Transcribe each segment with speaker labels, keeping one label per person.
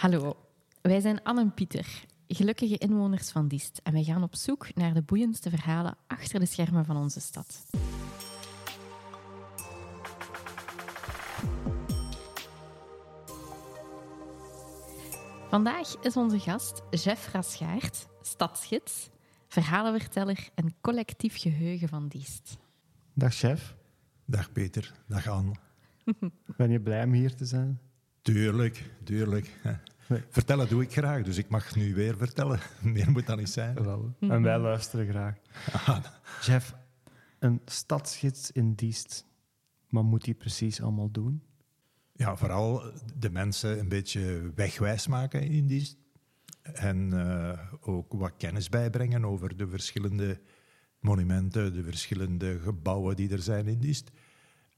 Speaker 1: Hallo, wij zijn Anne en Pieter, gelukkige inwoners van Diest. En wij gaan op zoek naar de boeiendste verhalen achter de schermen van onze stad. Vandaag is onze gast Jeff Raschaert, stadsgids, verhalenverteller en collectief geheugen van Diest.
Speaker 2: Dag chef,
Speaker 3: Dag Peter, dag Anne.
Speaker 2: ben je blij om hier te zijn?
Speaker 3: Tuurlijk, tuurlijk.
Speaker 2: Nee.
Speaker 3: Vertellen doe ik graag, dus ik mag nu weer vertellen. Meer moet dat niet zijn.
Speaker 2: Wel. En wij luisteren graag. Chef, een stadsgids in Diest. Wat moet hij precies allemaal doen?
Speaker 3: Ja, vooral de mensen een beetje wegwijs maken in die. En eh, ook wat kennis bijbrengen over de verschillende monumenten, de verschillende gebouwen die er zijn in Diest.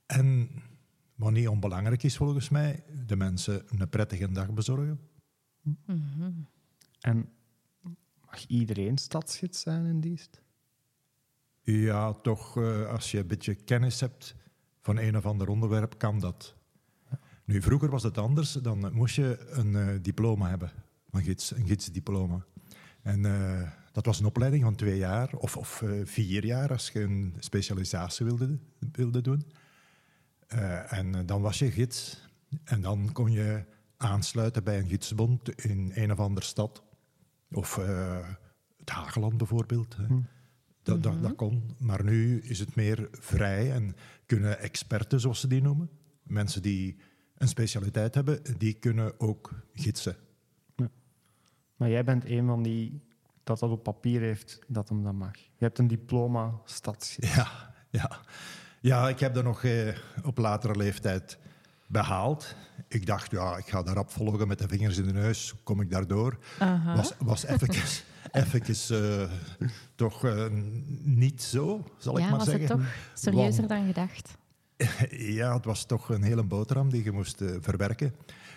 Speaker 3: En wat niet onbelangrijk is volgens mij, de mensen een prettige dag bezorgen.
Speaker 2: En mag iedereen stadsgids zijn in Diest?
Speaker 3: Ja, toch, eh, als je een beetje kennis hebt van een of ander onderwerp, kan dat. Nu, vroeger was het anders. Dan moest je een eh, diploma hebben, een, gids, een gidsdiploma. En eh, dat was een opleiding van twee jaar of, of vier jaar als je een specialisatie wilde, wilde doen. En dan was je gids. En dan kon je aansluiten bij een gidsbond in een of andere stad. Of eh, het Hageland bijvoorbeeld. hè. Dat, dat, dat kon. Maar nu is het meer vrij en kunnen experten, zoals ze die noemen, mensen die een specialiteit hebben, die kunnen ook gidsen.
Speaker 2: Maar jij bent een van die dat dat op papier heeft dat hem dat mag. Je hebt een diploma stadsgids.
Speaker 3: Ja, ja. ja ik heb dat nog eh, op latere leeftijd behaald. Ik dacht, ja, ik ga daarop volgen met de vingers in de neus. Kom ik daardoor? Was, was eventjes, eventjes eh, toch eh, niet zo, zal ik
Speaker 1: ja,
Speaker 3: maar
Speaker 1: was
Speaker 3: zeggen.
Speaker 1: het toch serieuzer
Speaker 3: Want-
Speaker 1: dan gedacht?
Speaker 3: Ja, het was toch een hele boterham die je moest eh, verwerken.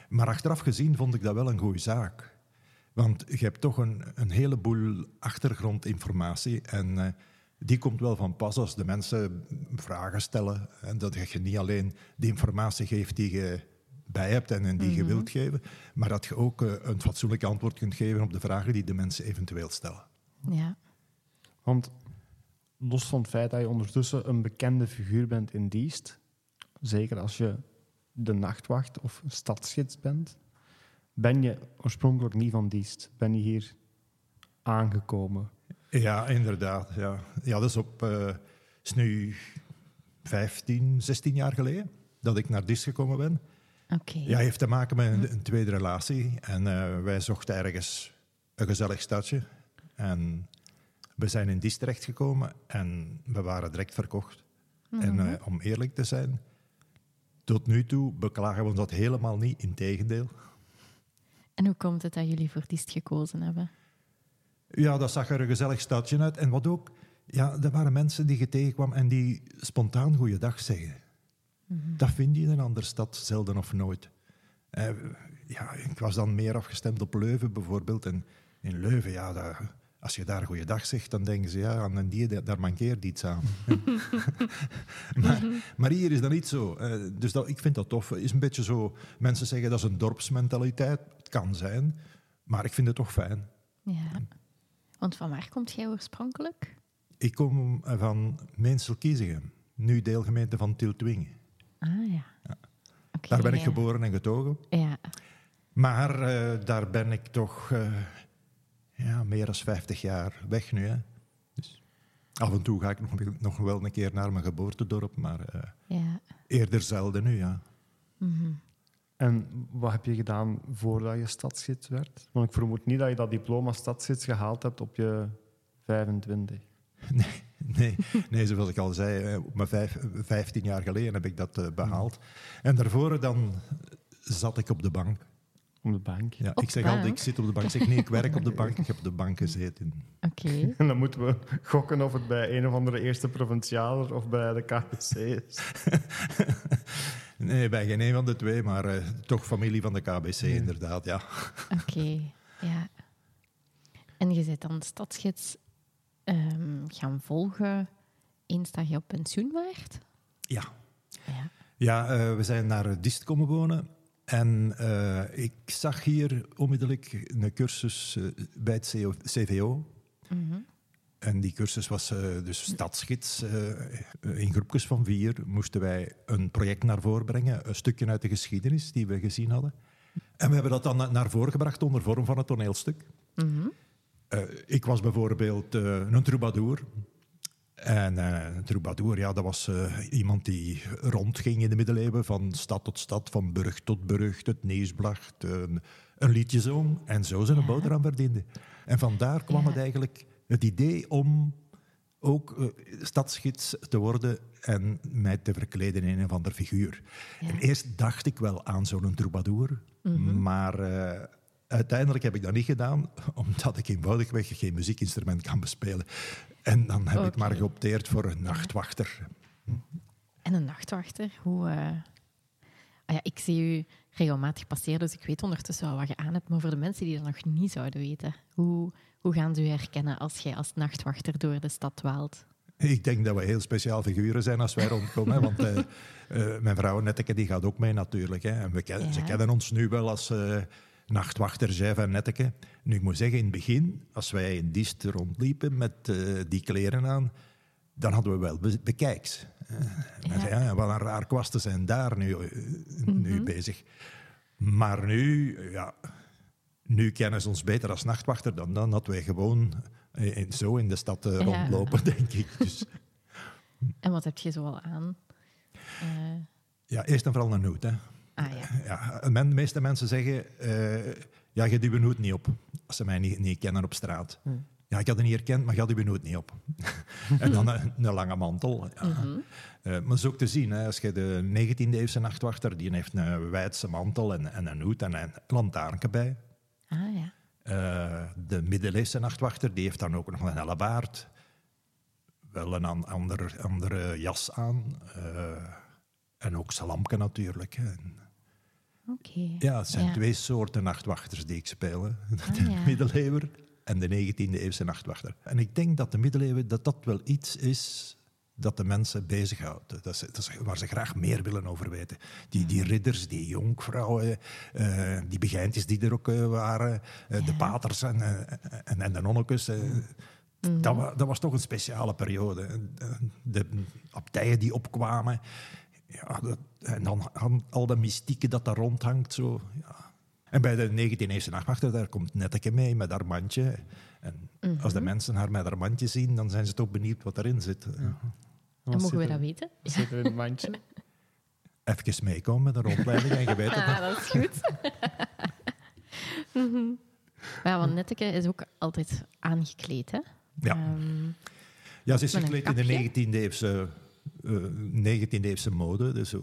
Speaker 3: Maar achteraf gezien vond ik dat wel een goede zaak. Want je hebt toch een, een heleboel achtergrondinformatie. En die komt wel van pas als de mensen vragen stellen. En dat je niet alleen die informatie geeft die je bij hebt en, en die je wilt geven. Maar dat je ook eh, een fatsoenlijk antwoord kunt geven op de vragen die de mensen eventueel stellen.
Speaker 1: Ja.
Speaker 2: Want los van het feit dat je ondertussen een bekende figuur bent in Diest, zeker als je de nachtwacht of stadsgids bent, ben je oorspronkelijk niet van Diest. Ben je hier aangekomen.
Speaker 3: Ja, inderdaad. Ja, ja dat is op. eh is nu 15, 16 jaar geleden dat ik naar DIS gekomen ben.
Speaker 1: Oké.
Speaker 3: Ja, heeft te maken met een, een tweede relatie. En eh, wij zochten ergens een gezellig stadje. En we zijn in DIS terechtgekomen en we waren direct verkocht. En eh, om eerlijk te zijn, tot nu toe beklagen we ons dat helemaal niet. Integendeel.
Speaker 1: En hoe komt het dat jullie voor Diest gekozen hebben?
Speaker 3: Ja, dat zag er een gezellig stadje uit. En wat ook, ja, er waren mensen die je tegenkwam en die spontaan goeiedag zeggen. Dat vind je in een andere stad zelden of nooit. Eh, ja, ik was dan meer afgestemd op Leuven bijvoorbeeld. En in Leuven, ja, als je daar goeiedag zegt, dan denken ze, ja, aan die, daar- daar mankeert iets aan. maar, maar hier is dat niet zo. Eh, dus dat, ik vind dat tof. Het is een beetje zo, mensen zeggen dat is een dorpsmentaliteit. Het kan zijn, maar ik vind het toch fijn.
Speaker 1: Ja. Want van waar komt jij oorspronkelijk?
Speaker 3: Ik kom van Meenselkiezegem, nu deelgemeente van Tiltwingen.
Speaker 1: Ah ja. Oké,
Speaker 3: Daar ben ik
Speaker 1: ja.
Speaker 3: geboren en getogen.
Speaker 1: Ja.
Speaker 3: Maar eh, daar ben ik toch eh, ja, meer dan 50 jaar weg nu. Hè. Dus af en toe ga ik nog, nog wel een keer naar mijn geboortedorp, maar eh,
Speaker 1: Ja.
Speaker 3: eerder zelden nu, ja.
Speaker 2: En wat heb je gedaan voordat je stadsgids werd? Want ik vermoed niet dat je dat diploma stadsgids gehaald hebt op je 25.
Speaker 3: Nee, nee, nee, zoals ik al zei, op mijn vijf, 15 jaar geleden heb ik dat eh, behaald. En daarvoor dan zat ik op de bank.
Speaker 2: Op de bank.
Speaker 3: Ja,
Speaker 1: Op
Speaker 3: ik zeg altijd, ik zit op de bank. Ik zeg nee, ik werk op de bank. Ik heb op de bank gezeten.
Speaker 1: Oké.
Speaker 2: En dan moeten we gokken of het bij een of andere eerste provincialer of bij de KBC is.
Speaker 3: Nee, bij geen een van de twee, maar eh, toch familie van de KBC inderdaad, ja.
Speaker 1: Oké. Ja. En je bent dan stadsgids ehm, gaan volgen eens dat je op pensioen waart?
Speaker 3: Ja,
Speaker 1: Ja.
Speaker 3: ja eh, we zijn naar Dist komen wonen En eh, ik zag hier onmiddellijk een cursus eh, bij het CO CVO.
Speaker 1: Mhm.
Speaker 3: En die cursus was eh, dus stadsgids. eh, in groepjes van vier moesten wij een project naar voren brengen. Een stukje uit de geschiedenis die we gezien hadden. En we hebben dat dan naar voren gebracht onder vorm van een toneelstuk. Eh, ik was bijvoorbeeld eh, een troubadour. En eh, een troubadour, ja, dat was eh, iemand die rondging in de middeleeuwen, van stad tot stad, van burg tot burg, het nieuwsblad, een, een liedje zong en zo zijn
Speaker 1: Ja.
Speaker 3: boterham verdiende. En vandaar kwam
Speaker 1: Ja.
Speaker 3: het eigenlijk, het idee om ook eh, stadsgids te worden en mij te verkleden in een of ander figuur.
Speaker 1: Ja.
Speaker 3: En eerst dacht ik wel aan zo'n troubadour,
Speaker 1: Mhm.
Speaker 3: maar eh, uiteindelijk heb ik dat niet gedaan, omdat ik eenvoudigweg geen muziekinstrument kan bespelen. En dan heb ik maar geopteerd voor een nachtwachter.
Speaker 1: En een nachtwachter, hoe... eh, Ah ja, ik zie u regelmatig passeren, dus ik weet ondertussen wel wat je aan hebt. Maar voor de mensen die dat nog niet zouden weten, hoe, hoe gaan ze u herkennen als jij als nachtwachter door de stad waalt?
Speaker 3: Ik denk dat we heel speciaal figuren zijn als wij rondkomen. want eh, eh, mijn vrouw Netteke die gaat ook mee natuurlijk. Hè, en we ken- Ze kennen ons nu wel als nachtwachter Jeff en Netteke. Nu, ik moet zeggen, in het begin, als wij in Diest rondliepen met eh, die kleren aan, dan hadden we wel be bekijks. Eh,
Speaker 1: Ja.
Speaker 3: mensen, ja, wat een raar kwasten zijn daar nu, eh, nu
Speaker 1: Mhm.
Speaker 3: bezig. Maar nu, ja, nu kennen ze ons beter als nachtwachter dan, dan dat wij gewoon in- zo in de stad
Speaker 1: Ja.
Speaker 3: rondlopen, denk ik. Dus,
Speaker 1: En wat heb je zoal aan?
Speaker 3: Ja, eerst en vooral een hoed. Hè.
Speaker 1: Ah ja.
Speaker 3: Ja, men, de meeste mensen zeggen, eh, ja, je hebt je hoed niet op. Als ze mij niet, niet kennen op straat.
Speaker 2: Hm.
Speaker 3: Ja, ik had het niet herkend, maar je had je hoed niet op. en dan een, een lange mantel. Ja. Eh, maar is ook te zien, hè, als je de 19e-eeuwse nachtwachter, die heeft een wijdse mantel en, en een hoed en een lantaarnke bij.
Speaker 1: Ah ja.
Speaker 3: Eh, de middeleeuwse nachtwachter, die heeft dan ook nog een hellebaard. Wel een an- ander, andere jas aan. eh, en ook zijn lampje natuurlijk. hè. En,
Speaker 1: Oké.
Speaker 3: ja, het zijn
Speaker 1: Ja.
Speaker 3: twee soorten nachtwachters die ik speel. hè. De
Speaker 1: Ah, ja.
Speaker 3: middeleeuwer en de 19e-eeuwse nachtwachter. En ik denk dat de middeleeuwen dat dat wel iets is dat de mensen bezighoudt. Dat dat is waar ze graag meer willen over weten. Die, die ridders, die jonkvrouwen, eh, die begijntjes die er ook eh, waren, eh, de paters en, en, en de nonnekes.
Speaker 1: Mhm.
Speaker 3: dat, wa- dat was toch een speciale periode. De abdijen die opkwamen. Ja, dat, en dan al de mystieke dat daar rondhangt. Zo, ja. En bij de 19e nachtwachter, daar komt Netteke mee met haar mandje. En als de
Speaker 1: Mhm.
Speaker 3: mensen haar met haar mandje zien, dan zijn ze toch benieuwd wat erin zit.
Speaker 1: En
Speaker 2: Wat
Speaker 1: mogen we dat weten?
Speaker 2: Zit er in het mandje?
Speaker 3: Even meekomen met een rondleiding en je weet het.
Speaker 1: Ah, dat is goed. Mhm. Maar ja, want Netteke is ook altijd aangekleed, hè?
Speaker 3: Ja.
Speaker 1: Ehm,
Speaker 3: Ja, ze is gekleed in de
Speaker 1: kapje?
Speaker 3: 19e-eeuwse 19e-eeuwse mode. Dus, eh,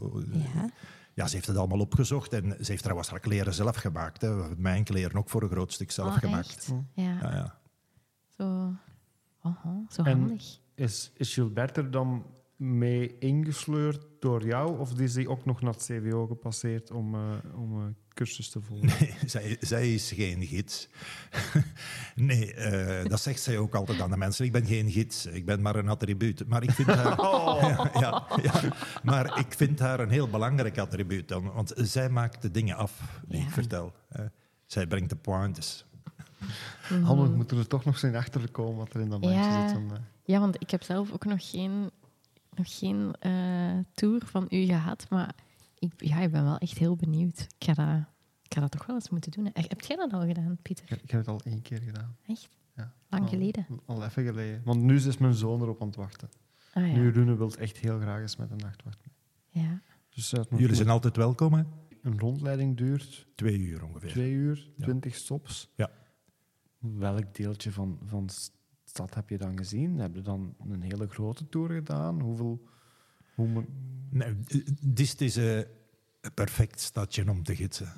Speaker 1: ja.
Speaker 3: ja, ze heeft het allemaal opgezocht en ze heeft trouwens haar kleren zelf gemaakt. Hè. Mijn kleren ook voor een groot stuk zelf
Speaker 1: Oh,
Speaker 3: gemaakt.
Speaker 1: echt? Ja,
Speaker 3: Ja, ja.
Speaker 1: zo, oh, zo
Speaker 2: En-
Speaker 1: handig.
Speaker 2: Is, is Gilbert er dan mee ingesleurd door jou? Of is hij ook nog naar het CVO gepasseerd om, eh, om een cursus te volgen?
Speaker 3: Nee, zij, zij is geen gids. nee, eh, dat zegt zij ook altijd aan de mensen. Ik ben geen gids, ik ben maar een attribuut. Maar ik vind haar, ja, ja, ja. maar ik vind haar een heel belangrijk attribuut. Dan, want zij maakt de dingen af die
Speaker 1: Ja.
Speaker 3: ik vertel. Zij brengt de pointes.
Speaker 2: Hanne, we moeten er toch nog zijn achter komen wat er in dat mandje zit. Dan.
Speaker 1: Ja, want ik heb zelf ook nog geen, nog geen eh, tour van u gehad, maar ik, ja, ik ben wel echt heel benieuwd. Ik ga dat, ik ga dat toch wel eens moeten doen. hè. Heb jij dat al gedaan, Pieter?
Speaker 2: Ik, ik heb het al één keer gedaan.
Speaker 1: Echt?
Speaker 2: Ja.
Speaker 1: Lang
Speaker 2: Al-
Speaker 1: geleden?
Speaker 2: Al even geleden. Want nu is mijn zoon erop aan het wachten.
Speaker 1: Ah ja.
Speaker 2: Nu Rune wil echt heel graag eens met een nachtwacht mee.
Speaker 1: ja.
Speaker 2: Dus eh,
Speaker 3: Jullie zijn altijd welkom, hè?
Speaker 2: Een rondleiding duurt
Speaker 3: Twee uur ongeveer.
Speaker 2: twee uur,
Speaker 3: Ja.
Speaker 2: twintig stops.
Speaker 3: Ja.
Speaker 2: Welk deeltje van, van stad heb je dan gezien? Heb je dan een hele grote tour gedaan? Hoeveel... Hoe
Speaker 3: Nee, Dist is eh, een perfect stadje om te gidsen.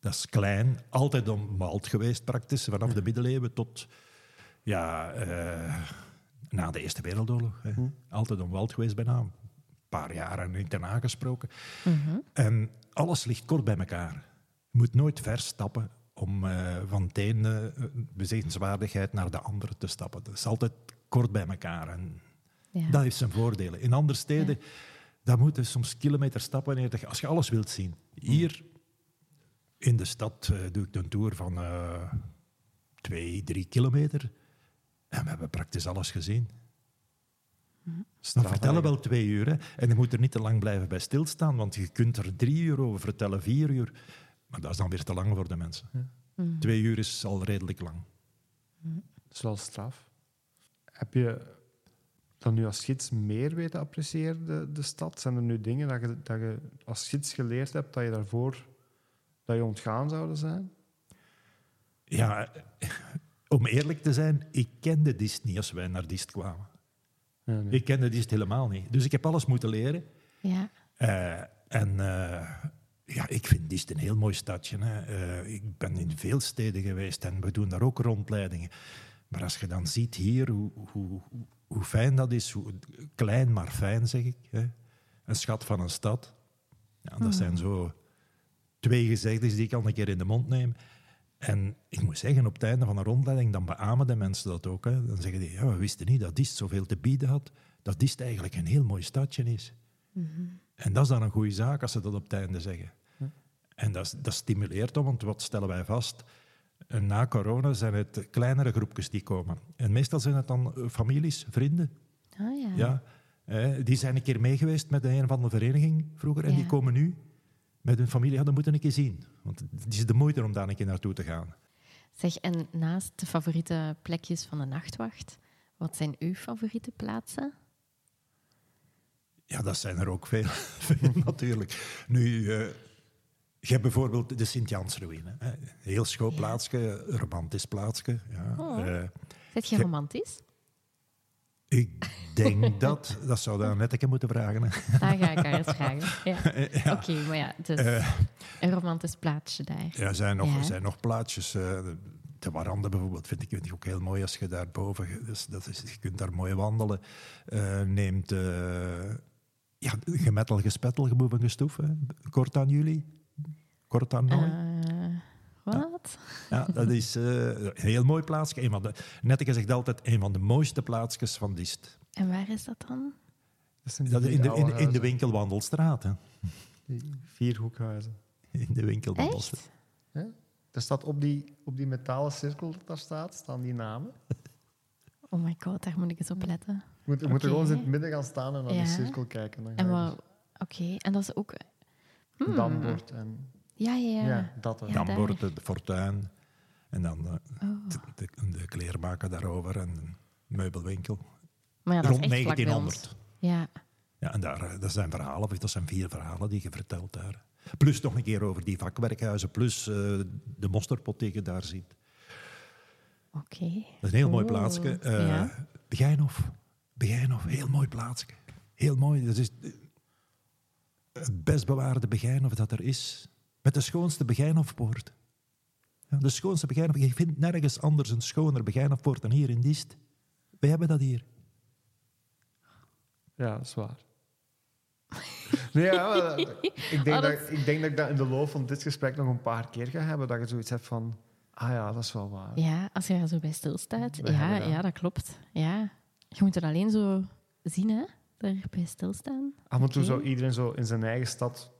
Speaker 3: Dat is klein, altijd omwald geweest praktisch, vanaf de middeleeuwen tot ja, eh, na de Eerste Wereldoorlog. Hè.
Speaker 2: Hm.
Speaker 3: Altijd omwald geweest bijna, een paar jaren niet ten aangesproken.
Speaker 1: Mhm.
Speaker 3: En alles ligt kort bij elkaar. Je moet nooit ver stappen om eh, van het ene eh, naar de andere te stappen. Dat is altijd kort bij elkaar. En
Speaker 1: ja.
Speaker 3: dat heeft zijn voordelen. In andere steden, daar moet je soms kilometers stappen als je alles wilt zien. Hier In de stad eh, doe ik een tour van eh, twee, drie kilometer. En we hebben praktisch alles gezien. Dat
Speaker 2: Straf
Speaker 3: vertellen wel twee uur. Hè. En je moet er niet te lang blijven bij stilstaan, want je kunt er drie uur over vertellen, vier uur. Maar dat is dan weer te lang voor de mensen.
Speaker 1: Mhm.
Speaker 3: Twee uur is al redelijk lang.
Speaker 2: Dat is wel straf. Heb je dan nu als gids meer weten appreciëren, de, de stad? Zijn er nu dingen dat je, dat je als gids geleerd hebt dat je daarvoor dat je ontgaan zouden zijn?
Speaker 3: Ja, om eerlijk te zijn, ik kende Dist niet als wij naar Dist kwamen.
Speaker 2: Ja, nee.
Speaker 3: Ik kende Dist helemaal niet. Dus ik heb alles moeten leren.
Speaker 1: Ja.
Speaker 3: Eh, en eh, ja, ik vind Dist een heel mooi stadje. Hè. Eh, ik ben in veel steden geweest en we doen daar ook rondleidingen. Maar als je dan ziet hier hoe, hoe, hoe fijn dat is, hoe klein maar fijn, zeg ik. Hè. Een schat van een stad. Ja, dat zijn zo twee gezegdes die ik al een keer in de mond neem. En ik moet zeggen, op het einde van een rondleiding, dan beamen de mensen dat ook. Hè. Dan zeggen die, ja, we wisten niet dat Dist zoveel te bieden had. Dat Dist eigenlijk een heel mooi stadje is. En dat is dan een goede zaak als ze dat op het einde zeggen. En dat, dat stimuleert dan, want wat stellen wij vast? Na corona zijn het kleinere groepjes die komen. En meestal zijn het dan eh, families, vrienden.
Speaker 1: Ah ja.
Speaker 3: Ja. Die zijn een keer mee geweest met een van de vereniging vroeger en
Speaker 1: Ja.
Speaker 3: die komen nu met hun familie. Ja, dat moeten een keer zien. Want het is de moeite om daar een keer naartoe te gaan.
Speaker 1: Zeg, en naast de favoriete plekjes van de nachtwacht, wat zijn uw favoriete plaatsen?
Speaker 3: Ja, dat zijn er ook veel, veel natuurlijk. Nu, eh, je hebt bijvoorbeeld de Sint-Jansruïne. Heel schoon
Speaker 1: Ja.
Speaker 3: plaatsje, romantisch plaatsje. Ja.
Speaker 1: Oh.
Speaker 3: Eh,
Speaker 1: je romantisch?
Speaker 3: ik denk dat, dat zou aan Netteke moeten vragen. Hè.
Speaker 1: Daar ga ik haar eens vragen. Ja.
Speaker 3: Ja.
Speaker 1: Oké, maar ja, dus een romantisch plaatsje daar.
Speaker 3: Ja, er zijn nog,
Speaker 1: Ja.
Speaker 3: er zijn nog plaatsjes. de- de Warande bijvoorbeeld vind ik, vind ik ook heel mooi als je daar boven... Dus dat is, je kunt daar mooi wandelen. Neemt ja, gemettel, gespettel, geboeven, gestoef. hè. Kort aan jullie. Kort aan mooi.
Speaker 1: Eh, wat?
Speaker 3: Ja, dat is eh, een heel mooi plaatsje. Een van de, Netteke zegt altijd, een van de mooiste plaatsjes van Dist.
Speaker 1: En waar is dat dan?
Speaker 2: Dat
Speaker 3: Dat in, de, in, in de winkelwandelstraat. Hè.
Speaker 2: die vier hoekhuizen.
Speaker 3: In de winkelwandelstraat.
Speaker 1: Echt?
Speaker 2: Ja? Er staat op die, op die metalen cirkel dat daar staat, staan die namen.
Speaker 1: Oh my god, daar moet ik eens op letten.
Speaker 2: Je moet, je moet er gewoon in het midden gaan staan en naar
Speaker 1: Ja.
Speaker 2: die cirkel kijken. Dan ga
Speaker 1: En wat... Oké, en dat is ook...
Speaker 2: dus
Speaker 1: Hmm.
Speaker 2: Dambord en...
Speaker 1: Ja, ja,
Speaker 2: Ja,
Speaker 1: ja.
Speaker 2: dat.
Speaker 1: Ja,
Speaker 3: Dan
Speaker 1: daar.
Speaker 3: wordt het de fortuin. En dan eh,
Speaker 1: Oh.
Speaker 3: de, de, de kleermaker daarover en een meubelwinkel.
Speaker 1: Maar ja, dat
Speaker 3: Rond
Speaker 1: is echt vlak bij ons.
Speaker 3: 1900.
Speaker 1: Ja.
Speaker 3: Ja, en daar, eh, dat zijn verhalen, of dat zijn vier verhalen die je vertelt daar. Plus nog een keer over die vakwerkhuizen, plus eh, de mosterdpot die je daar ziet.
Speaker 1: Oké.
Speaker 3: Dat is een heel mooi plaatsje. Uh,
Speaker 1: ja.
Speaker 3: Begijnhof. Begijnhof, heel mooi plaatsje. Heel mooi. Dat is eh, het best bewaarde Begijnhof dat er is. Met de schoonste Begijnhofpoort. Ja, de schoonste Begijnhof. Je vindt nergens anders een schoner Begijnhofpoort dan hier in Diest. We hebben dat hier.
Speaker 2: Ja, dat is waar. Nee, ja, maar, ik, denk
Speaker 1: Oh,
Speaker 2: dat,
Speaker 1: dat-
Speaker 2: ik denk dat ik dat in de loop van dit gesprek nog een paar keer ga hebben. Dat je zoiets hebt van... Ah ja, dat is wel waar.
Speaker 1: Ja, als je er zo bij stilstaat. Ja, ja, dat klopt. Ja. Je moet het alleen zo zien, hè. Daarbij stilstaan.
Speaker 2: Af en toe
Speaker 1: Oké.
Speaker 2: zou iedereen zo in zijn eigen stad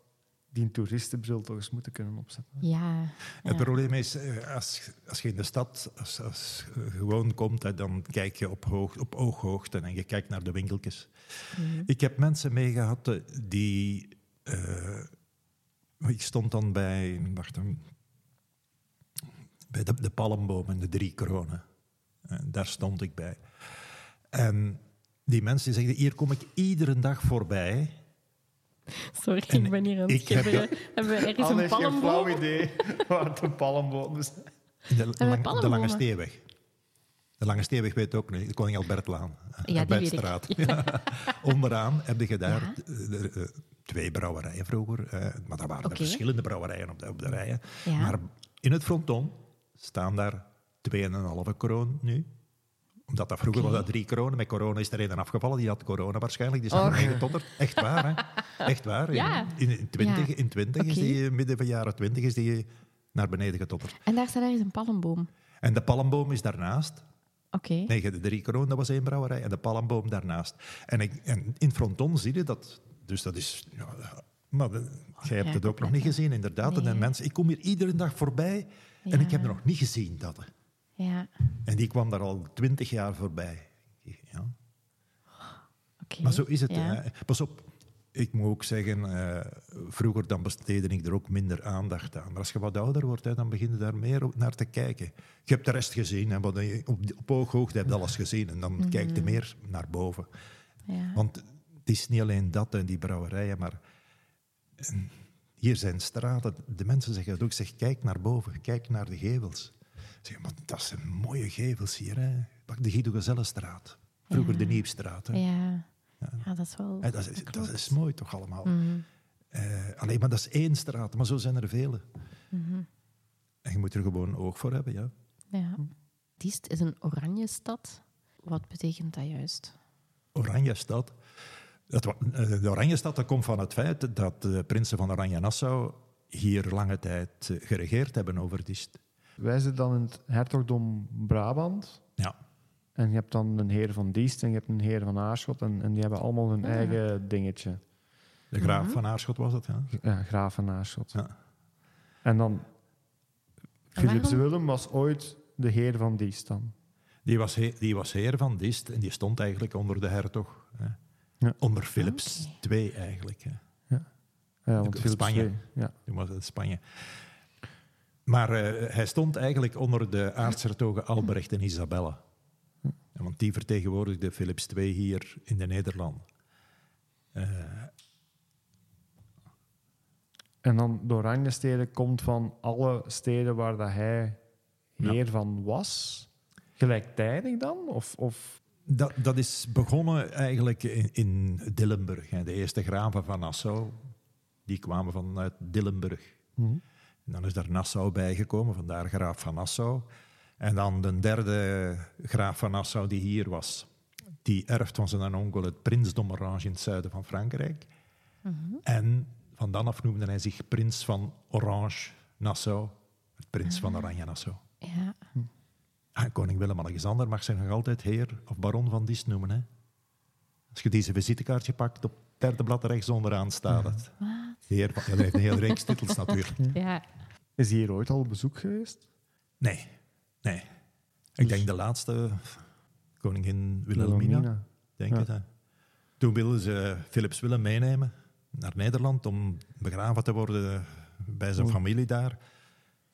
Speaker 2: die een toeristenbril toch eens moeten kunnen opzetten.
Speaker 1: Ja.
Speaker 3: Het probleem is, eh, als, als je in de stad als, gewoon komt, hè, dan kijk je op, hoog, op ooghoogte en je kijkt naar de winkeltjes.
Speaker 1: Mhm.
Speaker 3: Ik heb mensen meegehad eh, die... eh, ik stond dan bij... Wacht, bij de, de palmboom en de drie kronen. En daar stond ik bij. En die mensen die zeggen, hier kom ik iedere dag voorbij.
Speaker 1: Sorry,
Speaker 3: En
Speaker 1: ik ben hier aan het
Speaker 3: ik heb
Speaker 1: schipperen. Hebben we ergens
Speaker 2: Anne
Speaker 1: een
Speaker 2: geen flauw
Speaker 1: palmboom?
Speaker 2: idee waar palmboom
Speaker 3: de,
Speaker 1: we
Speaker 3: lang- de Lange
Speaker 1: palmbomen?
Speaker 3: Steeweg. De Lange Steeweg weet ook niet. De Koning Albertlaan.
Speaker 1: Ja, die weet ik.
Speaker 3: Albertstraat. Ja. Onderaan heb je daar
Speaker 1: Ja.
Speaker 3: eh, eh, twee brouwerijen vroeger. eh, maar daar waren er verschillende brouwerijen op de, op de rijen.
Speaker 1: Ja.
Speaker 3: Maar in het fronton staan daar 2,5 kroon nu. Omdat dat vroeger was dat drie kronen. Met corona is er een afgevallen. Die had corona waarschijnlijk. Die is
Speaker 1: Och.
Speaker 3: beneden getotterd. Echt waar, hè? Echt waar.
Speaker 1: Ja.
Speaker 3: In, in 20,
Speaker 1: Ja.
Speaker 3: in 20 is die, midden van jaren 20 is die naar beneden getotterd.
Speaker 1: En daar staat ergens een palmboom.
Speaker 3: En de palmboom is daarnaast.
Speaker 1: Oké.
Speaker 3: Nee, de drie kroon, dat was één brouwerij. En de palmboom daarnaast. En, ik, en in Fronton zie je dat... Dus dat is ja, Maar de- jij hebt het ook nog niet gezien, inderdaad. En
Speaker 1: Nee.
Speaker 3: de mensen, ik kom hier iedere dag voorbij en ik heb er nog niet gezien dat.
Speaker 1: Ja,
Speaker 3: En die kwam daar al twintig jaar voorbij. Ja.
Speaker 1: oké.
Speaker 3: Maar zo is het.
Speaker 1: Ja.
Speaker 3: Pas op, ik moet ook zeggen, eh, vroeger dan besteedde ik er ook minder aandacht aan. Maar als je wat ouder wordt, hè, dan begin je daar meer op naar te kijken. Je hebt de rest gezien, hè, wat je op, op ooghoogte heb je alles gezien. En dan kijk je meer naar boven.
Speaker 1: Ja.
Speaker 3: Want het is niet alleen dat, hè, die brouwerijen, maar eh, hier zijn straten. De mensen zeggen het ook, zeg, kijk naar boven, kijk naar de gevels. Zeg, maar dat zijn mooie gevels hier. Hè. Pak de Guido. Vroeger
Speaker 1: Ja.
Speaker 3: de Nieuwstraat. Hè.
Speaker 1: Ja. ja, dat is wel...
Speaker 3: Dat, is, dat is mooi toch allemaal.
Speaker 1: Mhm.
Speaker 3: Eh, alleen maar dat is één straat, maar zo zijn er vele.
Speaker 1: Mhm.
Speaker 3: En je moet er gewoon oog voor hebben, ja.
Speaker 1: Ja. Diest is een oranje stad. Wat betekent dat juist?
Speaker 3: Oranje stad. Eh, de Oranje stad dat komt van het feit dat de prinsen van Oranje-Nassau hier lange tijd eh, geregeerd hebben over Diest.
Speaker 2: Wij zitten dan in het hertogdom Brabant.
Speaker 3: Ja.
Speaker 2: En je hebt dan een heer van Diest en je hebt een heer van Aarschot. En, en die hebben allemaal hun
Speaker 1: Ah.
Speaker 2: eigen dingetje.
Speaker 3: De graaf
Speaker 1: Mhm.
Speaker 3: van Aarschot was het, ja.
Speaker 2: Ja, graaf van Aarschot.
Speaker 3: Ja.
Speaker 2: En dan... Philips Willem was ooit de heer van Diest dan.
Speaker 3: Die, was he- die was heer van Diest en die stond eigenlijk onder de hertog. Hè.
Speaker 2: Ja.
Speaker 3: Onder Philips. II eigenlijk. Hè.
Speaker 2: Ja, want
Speaker 3: In
Speaker 2: Philips
Speaker 3: Spanje.
Speaker 2: II, Ja.
Speaker 3: Toen was het Spanje. Maar eh, hij stond eigenlijk onder de aartshertogen Albrecht en Isabella. Want die vertegenwoordigde Philips II hier in de Nederlanden. Eh,
Speaker 2: En dan de Oranje-steden komt van alle steden waar dat hij
Speaker 3: Ja.
Speaker 2: heer van was. Gelijktijdig dan? Of, of...
Speaker 3: dat, dat is begonnen eigenlijk in, in Dillenburg. Hè. De eerste graven van Nassau, die kwamen vanuit Dillenburg. En dan is daar Nassau bijgekomen, vandaar graaf van Nassau. En dan de derde graaf van Nassau die hier was, die erft van zijn onkel het prinsdom Orange in het zuiden van Frankrijk. En van dan af noemde hij zich prins van Orange Nassau, het prins van Oranje Nassau.
Speaker 1: Ja.
Speaker 3: Ah, koning Willem-Alexander mag zich nog altijd heer of baron van Diest noemen. Hè? Als je deze visitekaartje pakt, op het derde blad rechts onderaan staat het. Heer ja, dat heeft een hele reeks titels natuurlijk.
Speaker 1: Ja.
Speaker 2: Is hij hier ooit al op bezoek geweest?
Speaker 3: Nee, nee. Ik denk de laatste, koningin Wilhelmina,
Speaker 2: Wilhelmina.
Speaker 3: denk
Speaker 2: Ja.
Speaker 3: Hè. Toen wilden ze Philips Willem meenemen naar Nederland om begraven te worden bij zijn
Speaker 2: Oei.
Speaker 3: familie daar.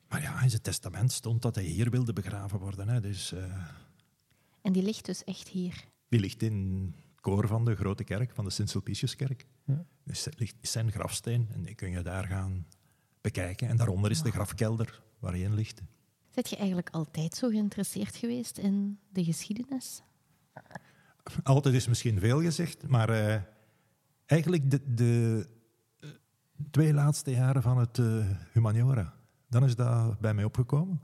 Speaker 3: Maar ja, in zijn testament stond dat hij hier wilde begraven worden. Hè. Dus eh,
Speaker 1: En die ligt dus echt hier.
Speaker 3: die ligt in het koor van de grote kerk, van de Sint-Sulpiciuskerk.
Speaker 2: Ja.
Speaker 3: Dus ligt is zijn grafsteen en die kun je daar gaan bekijken. En daaronder is de grafkelder waar hij in ligt.
Speaker 1: Zet je eigenlijk altijd zo geïnteresseerd geweest in de geschiedenis?
Speaker 3: Altijd is misschien veel gezegd, maar eh, eigenlijk de, de eh, twee laatste jaren van het eh, humaniora, dan is dat bij mij opgekomen.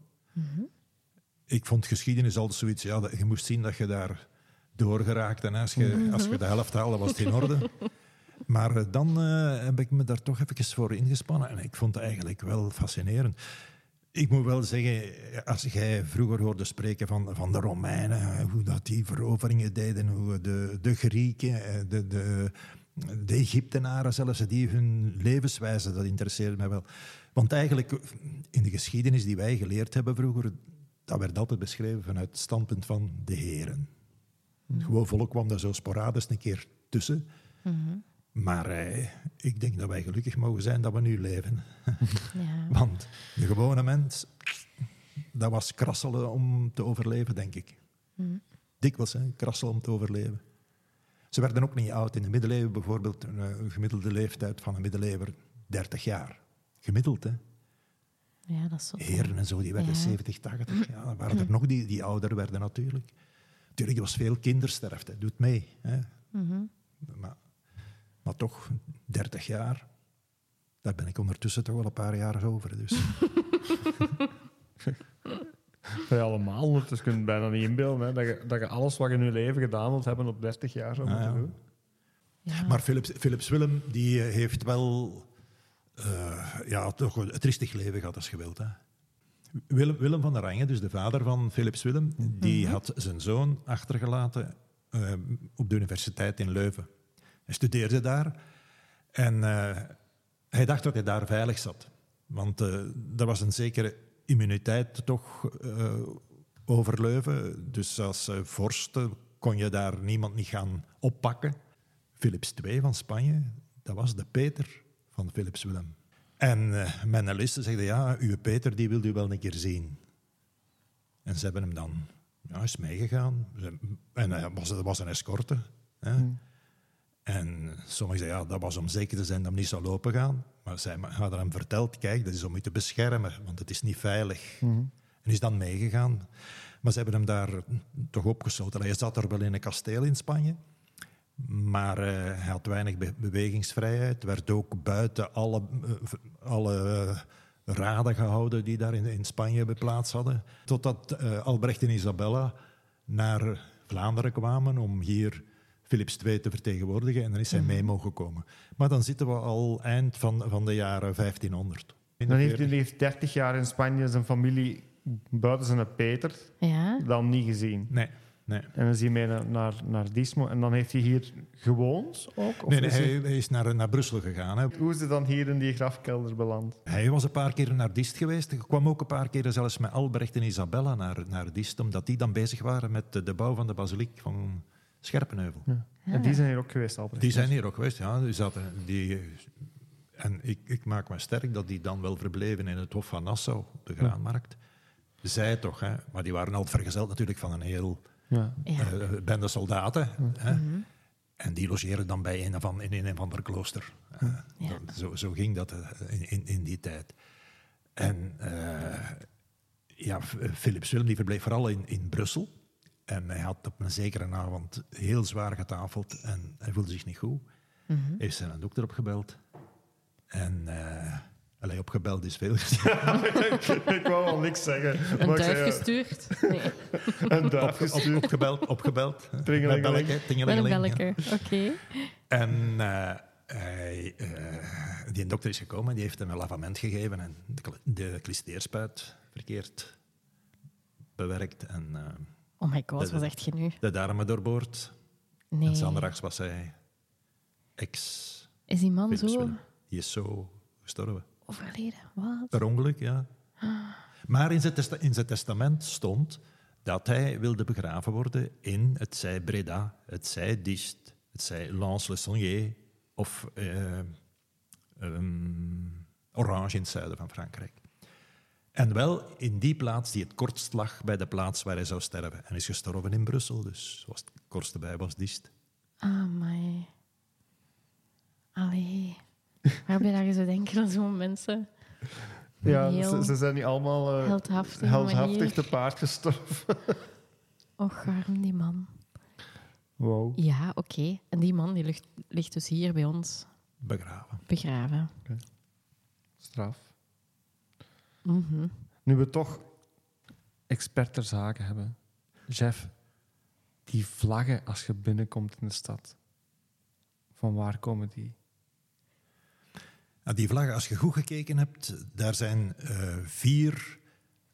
Speaker 3: Ik vond geschiedenis altijd zoiets, ja, dat- je moest zien dat je daar doorgeraakt en als je, als je de helft haalde, was het in orde. Maar eh, dan eh, heb ik me daar toch even voor ingespannen en ik vond het eigenlijk wel fascinerend. Ik moet wel zeggen, als jij vroeger hoorde spreken van, van de Romeinen, hoe dat die veroveringen deden, hoe de, de Grieken, eh, de, de, de Egyptenaren zelfs, die hun levenswijze, dat interesseerde mij wel. Want eigenlijk, in de geschiedenis die wij geleerd hebben vroeger, dat werd altijd beschreven vanuit het standpunt van de heren. Het gewoon volk kwam daar zo sporadisch een keer tussen. Maar eh, ik denk dat wij gelukkig mogen zijn dat we nu leven.
Speaker 1: Ja.
Speaker 3: Want de gewone mens, dat was krasselen om te overleven, denk ik. Dikwijls, hè, krasselen om te overleven. Ze werden ook niet oud. In de middeleeuwen bijvoorbeeld, een, eh, gemiddelde leeftijd van een middeleeuwer 30 jaar. Gemiddeld, hè.
Speaker 1: ja, dat is.
Speaker 3: Heren en zo, die werden
Speaker 1: Ja.
Speaker 3: 70, 80. Ja, dan waren er nog die, die ouder werden natuurlijk. Natuurlijk, er was veel kindersterfte. Doet mee. Hè.
Speaker 1: Mhm.
Speaker 3: Maar, maar toch, 30 jaar, daar ben ik ondertussen toch wel een paar jaar over. Dus.
Speaker 2: Wij allemaal, dus je kunt het bijna niet inbeelden hè, dat, je, dat je alles wat je in je leven gedaan wilt hebben op 30 jaar zou
Speaker 3: Ah, ja.
Speaker 2: doen.
Speaker 1: Ja.
Speaker 3: Maar Philips, Philips Willem die heeft wel eh, ja, toch een tristig leven gehad, als je wilt. Hè. Willem, Willem van Oranje, dus de vader van Philips Willem, die had zijn zoon achtergelaten eh, op de universiteit in Leuven. Hij studeerde daar en eh, Hij dacht dat hij daar veilig zat. Want eh, er was een zekere immuniteit toch eh, over Leuven. Dus als uh, vorst kon je daar niemand niet gaan oppakken. Philips II van Spanje, dat was de Peter van Philips Willem. En uh, mijn analisten zeiden, ja, uw Peter die wil u wel een keer zien. En ze hebben hem dan, ja, is meegegaan. En was, dat was een escorte. Hè.
Speaker 2: Hmm.
Speaker 3: En sommigen zeiden, ja, dat was om zeker te zijn dat hij niet zou lopen gaan. Maar zij hadden hem verteld, kijk, dat is om je te beschermen, want het is niet veilig.
Speaker 2: Mhm.
Speaker 3: En is dan meegegaan. Maar ze hebben hem daar toch opgesloten. Hij zat er wel in een kasteel in Spanje. Maar uh, hij had weinig be bewegingsvrijheid. Werd ook buiten alle, uh, alle uh, raden gehouden die daar in, in Spanje beplaatst hadden. Totdat Albrecht en Isabella naar Vlaanderen kwamen om hier Philips II te vertegenwoordigen. En dan is hij mee mogen komen. Maar dan zitten we al eind van, van de jaren 1500.
Speaker 2: Dan heeft hij heeft 30 jaar in Spanje zijn familie buiten zijn Peter
Speaker 1: Ja?
Speaker 2: dan niet gezien.
Speaker 3: Nee, nee.
Speaker 2: En dan is hij mee naar, naar, naar Dismo. En dan heeft hij hier gewoond ook? Of
Speaker 3: Nee, nee
Speaker 2: is
Speaker 3: hij,
Speaker 2: hij-
Speaker 3: hij is naar, naar Brussel gegaan. Hè.
Speaker 2: Hoe is hij dan hier in die grafkelder beland?
Speaker 3: Hij was een paar keer naar Dist geweest. Ik kwam ook een paar keer zelfs met Albrecht en Isabella naar, naar Dist, omdat die dan bezig waren met de, de bouw van de basiliek van Scherpenheuvel.
Speaker 2: Ja. En die zijn hier ook geweest, Albrecht?
Speaker 3: Die zijn hier ook geweest, ja. Die zaten, die, en ik, ik maak me sterk dat die dan wel verbleven in het Hof van Nassau, de Graanmarkt. Zij toch, hè. Maar die waren altijd vergezeld natuurlijk van een heel
Speaker 2: Ja.
Speaker 3: Eh, bende soldaten. Hè. En die logeren dan bij een van, in een of ander klooster.
Speaker 1: Ja.
Speaker 3: dat- zo, zo ging dat eh, in, in, in die tijd. En eh, ja, Philips Willem die verbleef vooral in, in Brussel. En hij had op een zekere avond heel zwaar getafeld en hij voelde zich niet goed.
Speaker 1: Mhm.
Speaker 3: Heeft zijn dokter opgebeld. En eh allee, opgebeld is veel.
Speaker 2: ik wou wel niks zeggen.
Speaker 1: Een duif
Speaker 2: zei, ja,
Speaker 1: gestuurd? Nee,
Speaker 2: Een duif
Speaker 3: Op,
Speaker 2: gestuurd.
Speaker 3: opgebeld, opgebeld. Met
Speaker 2: Tringelingeling.
Speaker 3: belletje,
Speaker 1: met een
Speaker 3: tingelingeling, ja.
Speaker 1: belletje. Oké.
Speaker 3: En eh, hij, eh, die dokter is gekomen, die heeft hem een lavament gegeven en de, de klisteerspuit verkeerd bewerkt en eh,
Speaker 1: Oh my god, wat zeg je nu?
Speaker 3: de darmen doorboord.
Speaker 1: Nee.
Speaker 3: En zanderdags was hij ex
Speaker 1: Is die man zo.
Speaker 3: Die is zo gestorven.
Speaker 1: overleden? Wat?
Speaker 3: Per ongeluk, ja. Maar in zijn, in zijn testament stond dat hij wilde begraven worden in het zij Breda, het zij Dist, het zij Lens-le-Saunier of eh, ehm, Orange in het zuiden van Frankrijk. En wel in die plaats die het kortst lag bij de plaats waar hij zou sterven. En is gestorven in Brussel, dus was het kortste bij was Dist.
Speaker 1: Ah, my. Allee. Waar ben je daar zo denken aan zo'n mensen?
Speaker 2: Ja, ze, ze zijn niet allemaal eh,
Speaker 1: heldhaftig
Speaker 2: heldhaftig te paard gestorven.
Speaker 1: Och, arm die man.
Speaker 2: Wow.
Speaker 1: Ja, oké. En die man die ligt, ligt dus hier bij ons
Speaker 3: Begraven.
Speaker 1: begraven.
Speaker 2: Straf.
Speaker 1: Mhm.
Speaker 2: Nu we toch expert ter zake hebben. Jeff, die vlaggen als je binnenkomt in de stad. Van waar komen die?
Speaker 3: Nou, die vlaggen, als je goed gekeken hebt, daar zijn eh, vier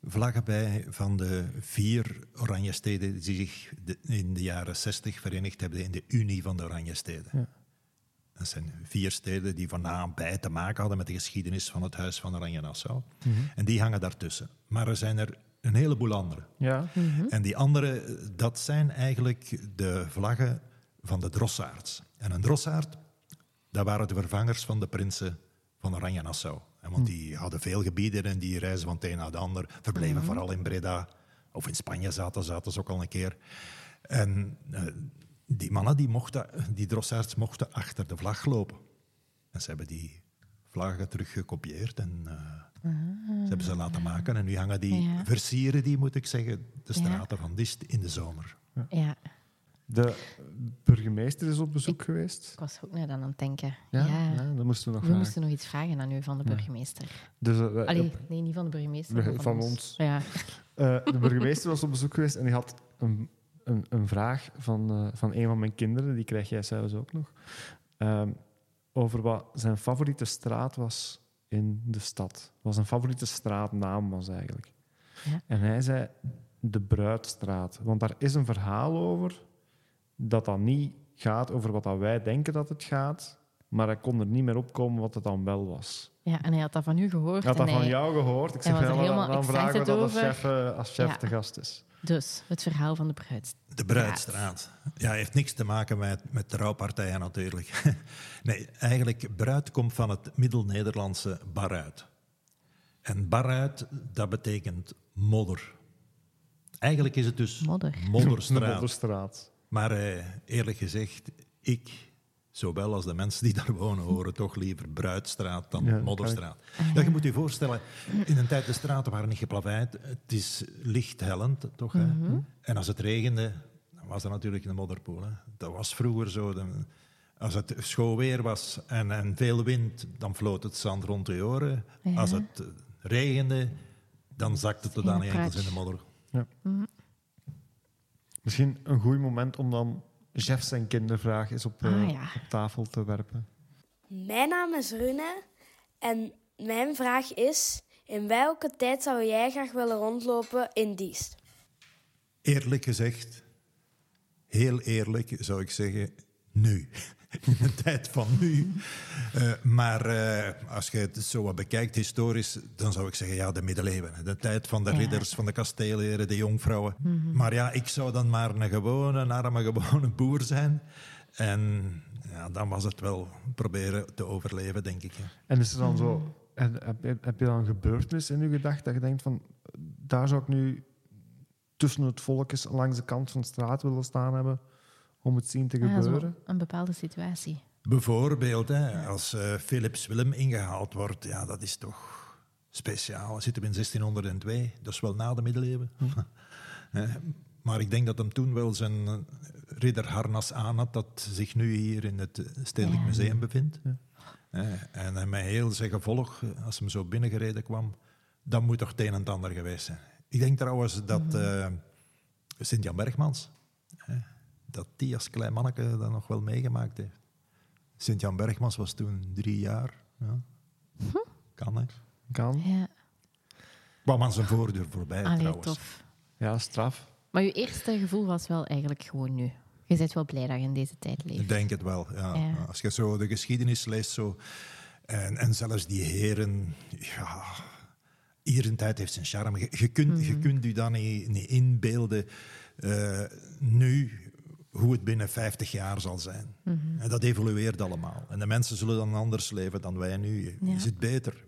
Speaker 3: vlaggen bij van de vier oranje steden die zich de- in de jaren 60 verenigd hebben in de Unie van de Oranje Steden.
Speaker 2: Ja.
Speaker 3: Dat zijn vier steden die van na bij te maken hadden met de geschiedenis van het Huis van Oranje Nassau. En die hangen daartussen. Maar er zijn er een heleboel andere.
Speaker 2: Ja?
Speaker 3: En die andere, dat zijn eigenlijk de vlaggen van de drossaards. En een drossaard, dat waren de vervangers van de prinsen van Oranje-Nassau. En Want die hadden veel gebieden en die reizen van het een naar het ander. Verbleven vooral in Breda. Of in Spanje zaten, zaten ze ook al een keer. En eh, die mannen, die, mochten, die drossaards, mochten achter de vlag lopen. En ze hebben die vlaggen teruggekopieerd en eh, ze hebben ze laten maken. En nu hangen die,
Speaker 1: Ja.
Speaker 3: versieren die, moet ik zeggen, de
Speaker 1: Ja.
Speaker 3: straten van Dist in de zomer.
Speaker 1: Ja,
Speaker 2: De burgemeester is op bezoek geweest.
Speaker 1: ik was ook net aan het denken.
Speaker 2: Ja,
Speaker 1: Ja.
Speaker 2: ja, dat moesten we nog
Speaker 1: We
Speaker 2: vragen.
Speaker 1: moesten nog iets vragen aan u van de
Speaker 2: Ja.
Speaker 1: burgemeester.
Speaker 2: Dus, eh, wij-
Speaker 1: Allee, nee, niet van de burgemeester,
Speaker 2: Van
Speaker 1: maar van,
Speaker 2: ons.
Speaker 1: Ja.
Speaker 2: Eh, de burgemeester was op bezoek geweest en die had een, een, een vraag van, eh, van een van mijn kinderen, die krijg jij zelfs ook nog, ehm, over wat zijn favoriete straat was in de stad. Wat zijn favoriete straatnaam was eigenlijk.
Speaker 1: Ja.
Speaker 2: En hij zei de Bruidstraat. Want daar is een verhaal over dat dat niet gaat over wat dat wij denken dat het gaat, maar hij kon er niet meer opkomen wat het dan wel was.
Speaker 1: Ja, en hij had dat van u gehoord.
Speaker 2: Ik had dat
Speaker 1: en
Speaker 2: van
Speaker 1: hij-
Speaker 2: jou gehoord. Ik
Speaker 1: hij
Speaker 2: zeg, dan,
Speaker 1: helemaal
Speaker 2: dan vragen we dat als
Speaker 1: over.
Speaker 2: chef, eh, als chef
Speaker 1: Ja.
Speaker 2: te gast is.
Speaker 1: Dus, het verhaal van de bruid.
Speaker 3: De Bruidstraat. Ja, heeft niks te maken met, met trouwpartijen natuurlijk. Nee, eigenlijk, bruid komt van het Middel-Nederlandse baruit. En baruit, dat betekent modder. Eigenlijk is het dus
Speaker 1: Modder.
Speaker 2: De
Speaker 3: modderstraat.
Speaker 2: Modderstraat.
Speaker 3: Maar eh, eerlijk gezegd, ik, zowel als de mensen die daar wonen, horen toch liever Bruidstraat dan
Speaker 2: Ja, dat
Speaker 3: Modderstraat. Ja, je moet je voorstellen, in een tijd de straten waren niet geplaveid. Het is lichthellend, toch? Hè?
Speaker 1: Mhm.
Speaker 3: En als het regende, dan was er natuurlijk een modderpoel. Hè? Dat was vroeger zo. Dan- als het schoon weer was en, en veel wind, dan vloot het zand rond de oren.
Speaker 1: Ja.
Speaker 3: Als het eh, regende, dan zakte het tot aan je
Speaker 1: Geen
Speaker 3: enkels in de modder.
Speaker 2: Misschien een goed moment om dan chef zijn kindervraag eens op, eh,
Speaker 1: Ah, ja.
Speaker 2: op tafel te werpen.
Speaker 4: Mijn naam is Rune en mijn vraag is: in welke tijd zou jij graag willen rondlopen in Diest?
Speaker 3: Eerlijk gezegd, heel eerlijk zou ik zeggen, nu. In de tijd van nu. Eh, maar eh, als je het zo wat bekijkt historisch, dan zou ik zeggen, ja, de middeleeuwen. De tijd van de
Speaker 1: Ja.
Speaker 3: ridders, van de kasteelheren, de jonkvrouwen. Maar ja, ik zou dan maar een gewone, een arme, gewone boer zijn. En ja, dan was het wel proberen te overleven, denk ik. ja.
Speaker 2: En is er dan zo... En heb, je, heb je dan een gebeurtenis in je gedacht dat je denkt van... Daar zou ik nu tussen het volk eens langs de kant van de straat willen staan hebben om het zien te
Speaker 1: Ah,
Speaker 2: gebeuren?
Speaker 1: een bepaalde situatie.
Speaker 3: Bijvoorbeeld, hè, als eh, Philips Willem ingehaald wordt, ja, dat is toch speciaal. Zitten we in 1602, dat is wel na de middeleeuwen. Eh, maar ik denk dat hem toen wel zijn eh, ridderharnas aan had, dat zich nu hier in het eh, Stedelijk
Speaker 1: Ja.
Speaker 3: Museum bevindt. Eh, en hij met heel zijn gevolg, als hem zo binnengereden kwam, dan moet toch het een en het ander geweest zijn. Ik denk trouwens dat eh Sint-Jan Bergmans, hè, dat die als klein manneke dat nog wel meegemaakt heeft. Sint-Jan Bergmans was toen drie jaar. Ja. Kan, hè.
Speaker 2: Kan.
Speaker 1: Ja,
Speaker 3: Kwam aan zijn voordeur voorbij,
Speaker 1: allee,
Speaker 3: trouwens.
Speaker 1: tof.
Speaker 2: Ja, straf.
Speaker 1: Maar je eerste gevoel was wel eigenlijk gewoon nu. Je bent wel blij dat je in deze tijd
Speaker 3: Ik
Speaker 1: leeft.
Speaker 3: denk het wel, ja.
Speaker 1: Ja.
Speaker 3: Als je zo de geschiedenis leest, zo, en, en zelfs die heren... Ja, iedere tijd heeft zijn charme. Je, je kunt, je kunt je dan niet, niet inbeelden eh, nu binnen 50 jaar zal zijn. En dat evolueert allemaal. En de mensen zullen dan anders leven dan wij nu.
Speaker 1: Ja.
Speaker 3: Is het beter?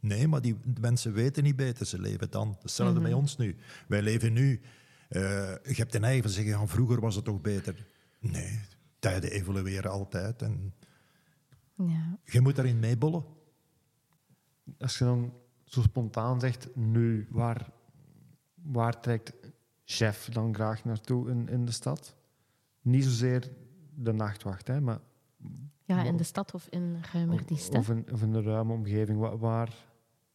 Speaker 3: Nee, maar die mensen weten niet beter. Ze leven dan. Hetzelfde met ons nu. Wij leven nu. Eh, je hebt de eigen van zeggen, ja, vroeger was het toch beter. Nee, tijden evolueren altijd. En
Speaker 1: Ja.
Speaker 3: je moet daarin meebollen.
Speaker 2: Als je dan zo spontaan zegt, nu, waar, waar trekt chef dan graag naartoe in, in de stad? Niet zozeer de nachtwacht, hè, maar
Speaker 1: ja, in de stad of in ruimer Diest. hè?
Speaker 2: of, in, of in een ruime omgeving. Waar, waar,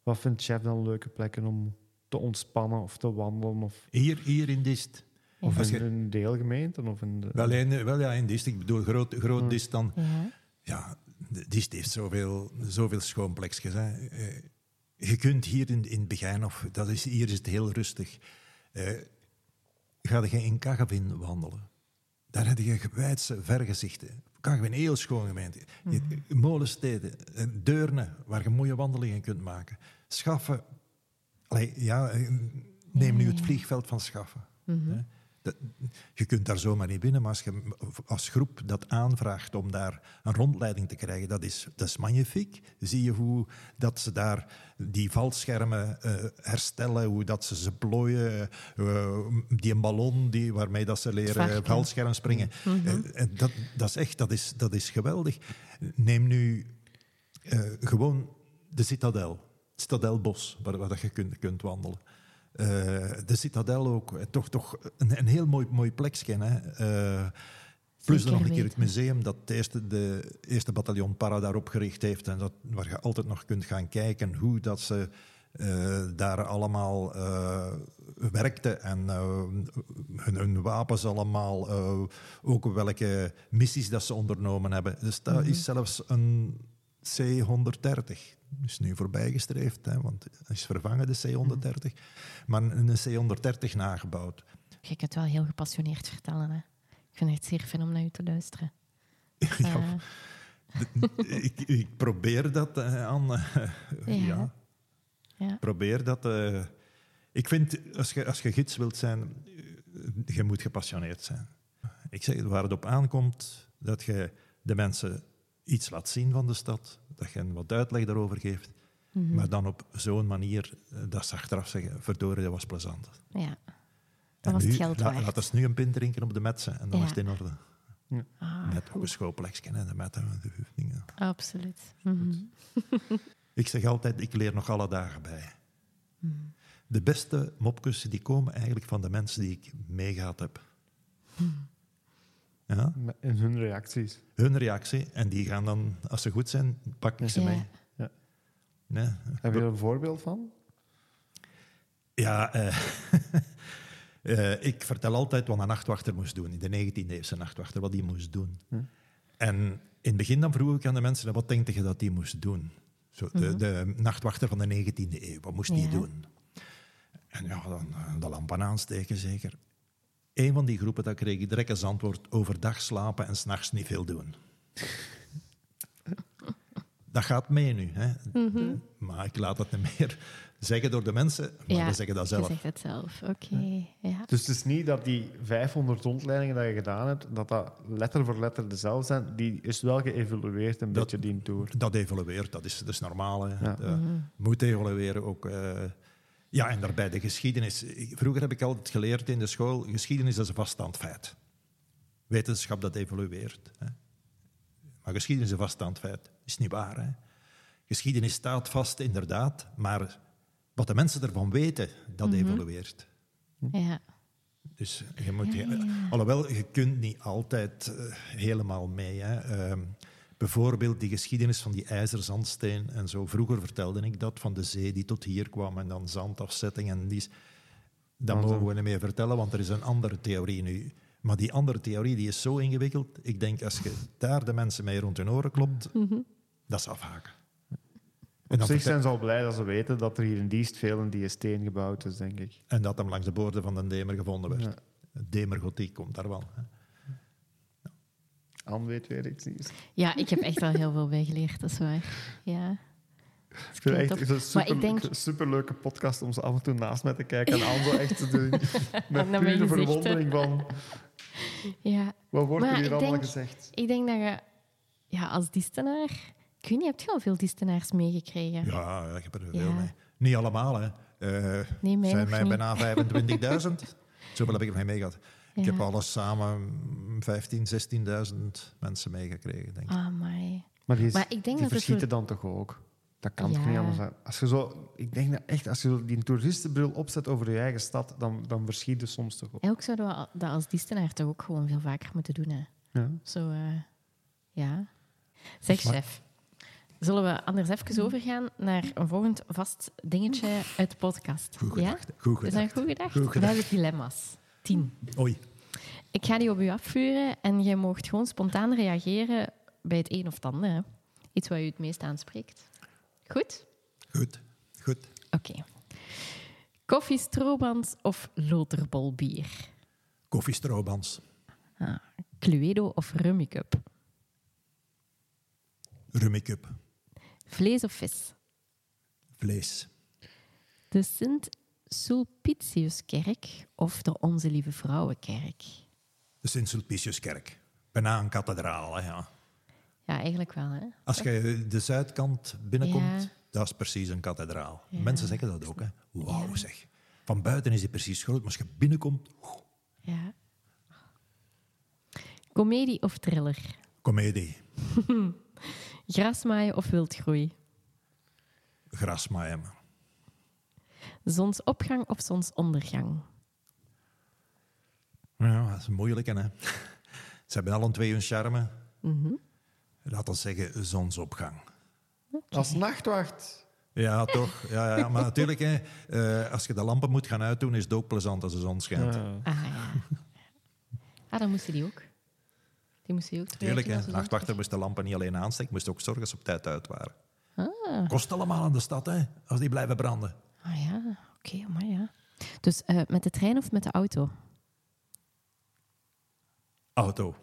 Speaker 2: wat vindt chef dan leuke plekken om te ontspannen of te wandelen? Of,
Speaker 3: Hier, hier in Dist.
Speaker 2: of in een deelgemeente? Of in de,
Speaker 3: Wel, in, wel ja, in Dist. Ik bedoel, groot, groot Dist dan.
Speaker 1: Ja.
Speaker 3: Ja, de Dist heeft zoveel, zoveel schoon plekjes. Hè. Eh, je kunt hier in, in het begin, of dat is, hier is het heel rustig, eh, ga je in Kagavin wandelen. Daar heb je gewijdse vergezichten. Kagavin, heel schoon gemeente. Je- Molensteden, eh, Deurne, waar je mooie wandelingen kunt maken. Schaffen, allee, ja, eh, neem nu het vliegveld van Schaffen. hè. Dat- je kunt daar zomaar niet binnen, maar als je als groep dat aanvraagt om daar een rondleiding te krijgen, dat is, dat is magnifiek. Zie je hoe dat ze daar die valschermen eh, herstellen, hoe dat ze ze plooien, eh, die een ballon die, waarmee dat ze leren
Speaker 1: Varken.
Speaker 3: valscherm springen. Eh, en dat, dat is echt, dat is, dat is geweldig. Neem nu eh, gewoon de Citadel, het Citadelbos, waar, waar dat je kunt, kunt wandelen. Eh, de Citadel ook, eh, toch, toch een, een heel mooi, mooi plekje. Hè? Eh, plus dan nog een keer het museum dat de eerste, de eerste bataljon Para daar opgericht heeft. En dat, waar je altijd nog kunt gaan kijken hoe dat ze daar allemaal werkten. En hun, hun wapens allemaal. ook welke missies dat ze ondernomen hebben. Dus daar is zelfs een C-130. Is nu voorbijgestreefd, hè, want het is vervangen, de C-130. Maar een C-130 nagebouwd.
Speaker 1: Je kunt wel heel gepassioneerd vertellen. Hè? Ik vind het zeer fijn om naar u te luisteren.
Speaker 3: ja,
Speaker 1: Eh,
Speaker 3: ik, ik probeer dat eh, aan. eh,
Speaker 1: Ja.
Speaker 3: ja.
Speaker 1: Ja.
Speaker 3: probeer dat. eh, ik vind, als je, als je gids wilt zijn, je moet gepassioneerd zijn. Ik zeg, waar het op aankomt, dat je de mensen iets laat zien van de stad, dat je hen wat uitleg daarover geeft,
Speaker 1: Mhm.
Speaker 3: maar dan op zo'n manier eh, dat ze achteraf zeggen, verdorie, dat was plezant.
Speaker 1: Ja.
Speaker 3: En
Speaker 1: was het geld
Speaker 3: la-
Speaker 1: waard.
Speaker 3: laat eens nu een pint drinken op de metsen en dan
Speaker 1: Ja.
Speaker 3: is het in orde.
Speaker 1: Ah,
Speaker 3: Met een schoolplekje en de metten. de dingen.
Speaker 1: absoluut. Mhm.
Speaker 3: Ik zeg altijd, ik leer nog alle dagen bij. De beste mopjes die komen eigenlijk van de mensen die ik meegehad heb. Ja,
Speaker 2: In hun reacties.
Speaker 3: hun reactie. En die gaan dan, als ze goed zijn, pak ik ze
Speaker 1: Ja.
Speaker 3: mee.
Speaker 2: Ja.
Speaker 3: Nee.
Speaker 2: Heb je er een voorbeeld van?
Speaker 3: Ja, eh, eh, ik vertel altijd wat een nachtwachter moest doen. In de 19e-eeuwse nachtwachter, wat die moest doen. En in het begin dan vroeg ik aan de mensen, wat denk je dat die moest doen? Zo, de, de nachtwachter van de 19e eeuw, wat moest die
Speaker 1: Ja.
Speaker 3: doen? En ja, dan eh, de lampen aansteken zeker. Een van die groepen, dat kreeg ik direct als antwoord, overdag slapen en s'nachts niet veel doen. Dat gaat mee nu. Hè? Maar ik laat het niet meer zeggen door de mensen, maar
Speaker 1: Ja,
Speaker 3: we zeggen dat
Speaker 1: Je
Speaker 3: zelf.
Speaker 1: zegt het zelf. Oké. Ja.
Speaker 2: Dus het is niet dat die 500 rondleidingen die je gedaan hebt, dat dat letter voor letter dezelfde zijn. Die is wel geëvolueerd een
Speaker 3: Dat-
Speaker 2: beetje, die tour.
Speaker 3: Dat evolueert, dat is, dat is normaal. Hè.
Speaker 2: Ja.
Speaker 3: Dat moet evolueren ook. eh. Ja, en daarbij de geschiedenis. Vroeger heb ik altijd geleerd in de school, geschiedenis is een vaststaand feit. Wetenschap dat evolueert. Hè. Maar geschiedenis is een vaststaand feit. is niet waar. Hè. Geschiedenis staat vast, inderdaad, maar wat de mensen ervan weten, dat evolueert.
Speaker 1: ja.
Speaker 3: Dus je moet,
Speaker 1: Ja, ja.
Speaker 3: alhoewel, je kunt niet altijd eh, helemaal mee. Hè. Ehm, bijvoorbeeld die geschiedenis van die ijzerzandsteen en zo. Vroeger vertelde ik dat van de zee die tot hier kwam en dan zandafzetting. En die is, dat mogen we niet meer vertellen, want er is een andere theorie nu. Maar die andere theorie die is zo ingewikkeld. Ik denk, als je daar de mensen mee rond hun oren klopt, dat is afhaken. En
Speaker 2: Op zich
Speaker 3: vertel-
Speaker 2: zijn ze al blij dat ze weten dat er hier in Diest veel in die steen gebouwd is, denk ik.
Speaker 3: En dat hem langs de boorden van de Demer gevonden werd.
Speaker 2: Ja.
Speaker 3: Demergotiek komt daar wel. Hè.
Speaker 2: Anne weet weer iets nieuws.
Speaker 1: ja, ik heb echt wel heel veel bijgeleerd, dat is waar. Ja.
Speaker 2: Ik vind het echt een super,
Speaker 1: denk-
Speaker 2: superleuke podcast om ze af en toe naast mij te kijken en Anne zo echt te doen. Met pure verwondering van,
Speaker 1: ja.
Speaker 2: wat wordt
Speaker 1: Maar
Speaker 2: er hier allemaal
Speaker 1: denk-
Speaker 2: gezegd? Ik
Speaker 1: Ik denk dat je ja, als distenaar... Ik weet niet, heb je al veel distenaars meegekregen?
Speaker 3: Ja, ja, ik heb er veel
Speaker 1: Ja.
Speaker 3: mee. Niet allemaal, hè. Eh,
Speaker 1: Nee, mij
Speaker 3: zijn mij bijna 25.000. Zoveel heb ik ermee meegehad. Ik heb alles samen 15.000, 16.000 mensen meegekregen, denk ik.
Speaker 1: Ah.
Speaker 2: Maar die, is-
Speaker 1: Maar ik denk
Speaker 2: die
Speaker 1: dat het
Speaker 2: verschieten
Speaker 1: zo-
Speaker 2: dan toch ook? Dat kan toch niet anders zijn? Als je zo, ik denk dat echt, als je zo die toeristenbril opzet over je eigen stad, dan, dan verschiet je soms toch ook.
Speaker 1: En ook zouden we dat als distenaar toch ook gewoon veel vaker moeten doen. Hè?
Speaker 2: Ja.
Speaker 1: Zo, eh, ja. Zeg,
Speaker 3: Maar-
Speaker 1: chef. Zullen we anders even overgaan naar een volgend vast dingetje uit de podcast?
Speaker 3: Goed
Speaker 1: ja?
Speaker 3: gedacht. Goed
Speaker 1: Is dat
Speaker 3: gedacht.
Speaker 1: goed gedacht?
Speaker 3: Goed
Speaker 1: We
Speaker 3: gedacht.
Speaker 1: hebben dilemma's. Tien.
Speaker 3: Oei.
Speaker 1: Ik ga die op u afvuren en je moogt gewoon spontaan reageren bij het een of het ander. hè. Iets wat u het meest aanspreekt. Goed?
Speaker 3: Goed. Goed.
Speaker 1: Oké. Koffie, strooband of loterbolbier?
Speaker 3: Koffiestroobans.
Speaker 1: Ah, Cluedo of Rummicup?
Speaker 3: Rummikup.
Speaker 1: Vlees of vis?
Speaker 3: Vlees.
Speaker 1: De Sint-Sulpiciuskerk of de Onze Lieve Vrouwenkerk?
Speaker 3: De Sint-Sulpiciuskerk. Bijna een kathedraal, hè, ja.
Speaker 1: Ja, eigenlijk wel, hè?
Speaker 3: Als je de zuidkant binnenkomt,
Speaker 1: Ja.
Speaker 3: dat is precies een kathedraal.
Speaker 1: Ja.
Speaker 3: Mensen zeggen dat ook, hè. Wauw,
Speaker 1: Ja.
Speaker 3: zeg. Van buiten is die precies groot, maar als je binnenkomt... oeh,
Speaker 1: Ja. Comedie of thriller?
Speaker 3: Comedie.
Speaker 1: Grasmaaien of wildgroei?
Speaker 3: Grasmaaien.
Speaker 1: Zonsopgang of zonsondergang?
Speaker 3: Ja, dat is moeilijk, hè. Ze hebben alle twee hun charme.
Speaker 1: Mhm.
Speaker 3: Laten we zeggen zonsopgang.
Speaker 2: Als nachtwacht.
Speaker 3: Ja, toch. Ja, ja, maar natuurlijk, hè, eh, als je de lampen moet gaan uitdoen, is het ook plezant als de zon schijnt.
Speaker 2: Ja.
Speaker 1: Ah ja. Ah, dan moesten die ook. Die moesten die ook
Speaker 3: Tuurlijk, hè. nachtwachter moest de lampen niet alleen aansteken, moest ook zorgen dat ze op tijd uit waren.
Speaker 1: Ah,
Speaker 3: Kost allemaal aan de stad, hè, als die blijven branden.
Speaker 1: Ah ja, oké, maar ja. Dus eh, met de trein of met de auto?
Speaker 3: Auto.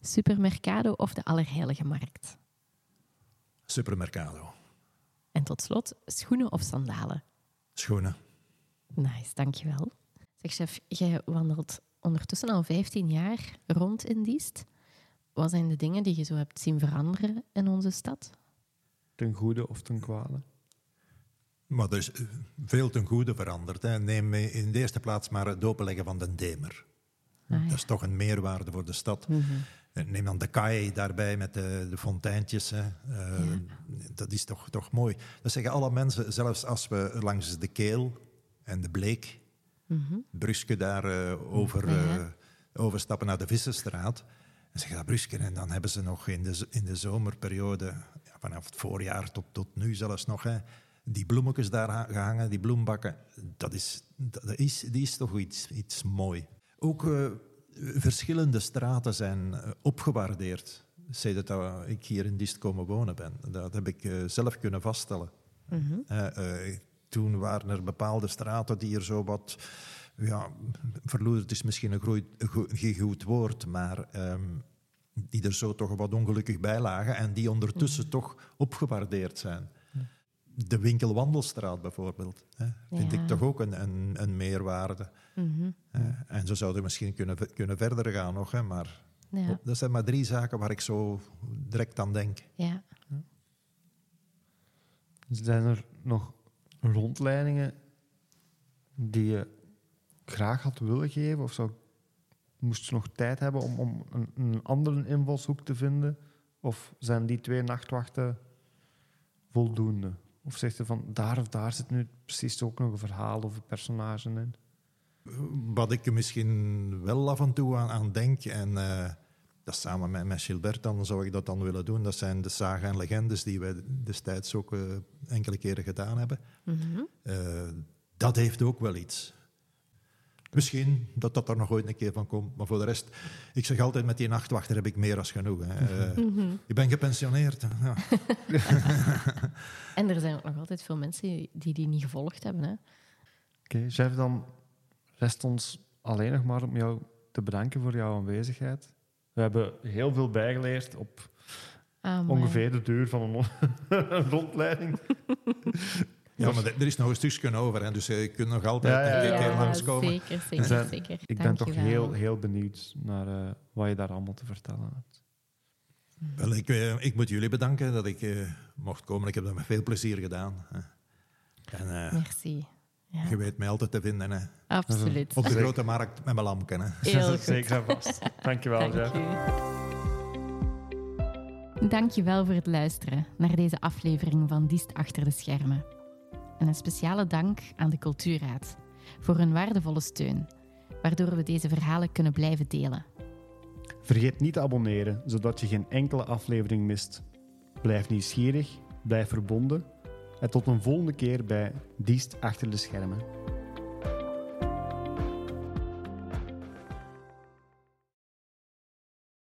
Speaker 1: Supermercado of de Allerheilige Markt?
Speaker 3: Supermercado.
Speaker 1: En tot slot, schoenen of sandalen?
Speaker 3: Schoenen.
Speaker 1: Nice, dankjewel. Zeg chef, jij wandelt ondertussen al 15 jaar rond in Diest. Wat zijn de dingen die je zo hebt zien veranderen in onze stad?
Speaker 2: Ten goede of ten kwade?
Speaker 3: Maar er is eh, veel ten goede veranderd. Hè. Neem in de eerste plaats maar het openleggen van de Demer.
Speaker 1: Ah, ja.
Speaker 3: Dat is toch een meerwaarde voor de stad.
Speaker 1: Mhm.
Speaker 3: Eh, Neem dan de kaai daarbij met de, de fonteintjes. Hè. Eh, Dat is toch, toch mooi. Dat zeggen alle mensen, zelfs als we langs de Keel en de Bleek,
Speaker 1: Mhm.
Speaker 3: Bruske daar over,
Speaker 1: Ja,
Speaker 3: overstappen naar de Vissenstraat. En zeggen dat Bruske. En dan hebben ze nog in de, in de zomerperiode, vanaf het voorjaar tot, tot nu zelfs nog, hè, die bloemetjes daar ha- gehangen, die bloembakken. Dat is, dat is, die is toch iets, iets mooi. Ook eh, verschillende straten zijn eh, opgewaardeerd. Sedert dat ik hier in Dist komen wonen ben. Dat heb ik eh, zelf kunnen vaststellen.
Speaker 1: Mhm.
Speaker 3: Toen waren er bepaalde straten die er zo wat... Ja, verloederd is misschien een groei- een go- geen goed woord, maar ehm, die er zo toch wat ongelukkig bij lagen en die ondertussen toch opgewaardeerd zijn. De winkelwandelstraat bijvoorbeeld, hè, vind
Speaker 1: Ja.
Speaker 3: ik toch ook een, een, een meerwaarde.
Speaker 1: Mhm.
Speaker 3: Eh, en zo zouden we misschien kunnen, kunnen verder gaan nog, hè, maar
Speaker 1: Ja.
Speaker 3: dat zijn maar drie zaken waar ik zo direct aan denk.
Speaker 1: ja.
Speaker 2: Zijn er nog rondleidingen die je graag had willen geven? Of zou, moest je nog tijd hebben om, om een, een andere invalshoek te vinden? Of zijn die twee nachtwachten voldoende? Of zegt je van daar of daar zit nu precies ook nog een verhaal of een personage in?
Speaker 3: Wat ik er misschien wel af en toe aan, aan denk, en eh, dat samen met, met Gilbert dan zou ik dat dan willen doen, dat zijn de saga en legendes die wij destijds ook eh, enkele keren gedaan hebben.
Speaker 1: Mhm.
Speaker 3: Eh, dat heeft ook wel iets. Misschien dat dat er nog ooit een keer van komt, maar voor de rest, ik zeg altijd met die nachtwachter heb ik meer als genoeg. Hè. Eh,
Speaker 1: Mhm.
Speaker 3: Ik ben gepensioneerd. Ja.
Speaker 1: En er zijn ook nog altijd veel mensen die die niet gevolgd hebben. Hè?
Speaker 2: Oké, chef, dan rest ons alleen nog maar om jou te bedanken voor jouw aanwezigheid. We hebben heel veel bijgeleerd op
Speaker 1: Ah,
Speaker 2: ongeveer de duur van een rondleiding.
Speaker 3: Ja, maar er er is nog een stukje over, hè, dus eh, je kunt nog altijd
Speaker 2: Ja, ja,
Speaker 3: een
Speaker 2: ja,
Speaker 3: keer langskomen.
Speaker 1: Zeker, zeker,
Speaker 2: Zijn-
Speaker 1: zeker.
Speaker 2: Ik ben toch heel, heel benieuwd naar eh, wat je daar allemaal te vertellen hebt.
Speaker 3: Wel, ik, eh, ik moet jullie bedanken dat ik eh, mocht komen. Ik heb dat met veel plezier gedaan. hè. En eh,
Speaker 1: Merci. Ja,
Speaker 3: je weet mij altijd te vinden. Hè.
Speaker 1: absoluut.
Speaker 3: Op de grote markt met mijn lampen. Hè.
Speaker 1: Heel goed.
Speaker 2: Zeker vast. Dankjewel,
Speaker 1: Dank
Speaker 2: chef.
Speaker 1: u. Dankjewel voor het luisteren naar deze aflevering van Diest Achter de Schermen. En een speciale dank aan de Cultuurraad voor hun waardevolle steun, waardoor we deze verhalen kunnen blijven delen.
Speaker 2: Vergeet niet te abonneren, zodat je geen enkele aflevering mist. Blijf nieuwsgierig, blijf verbonden en tot een volgende keer bij Diest Achter de Schermen.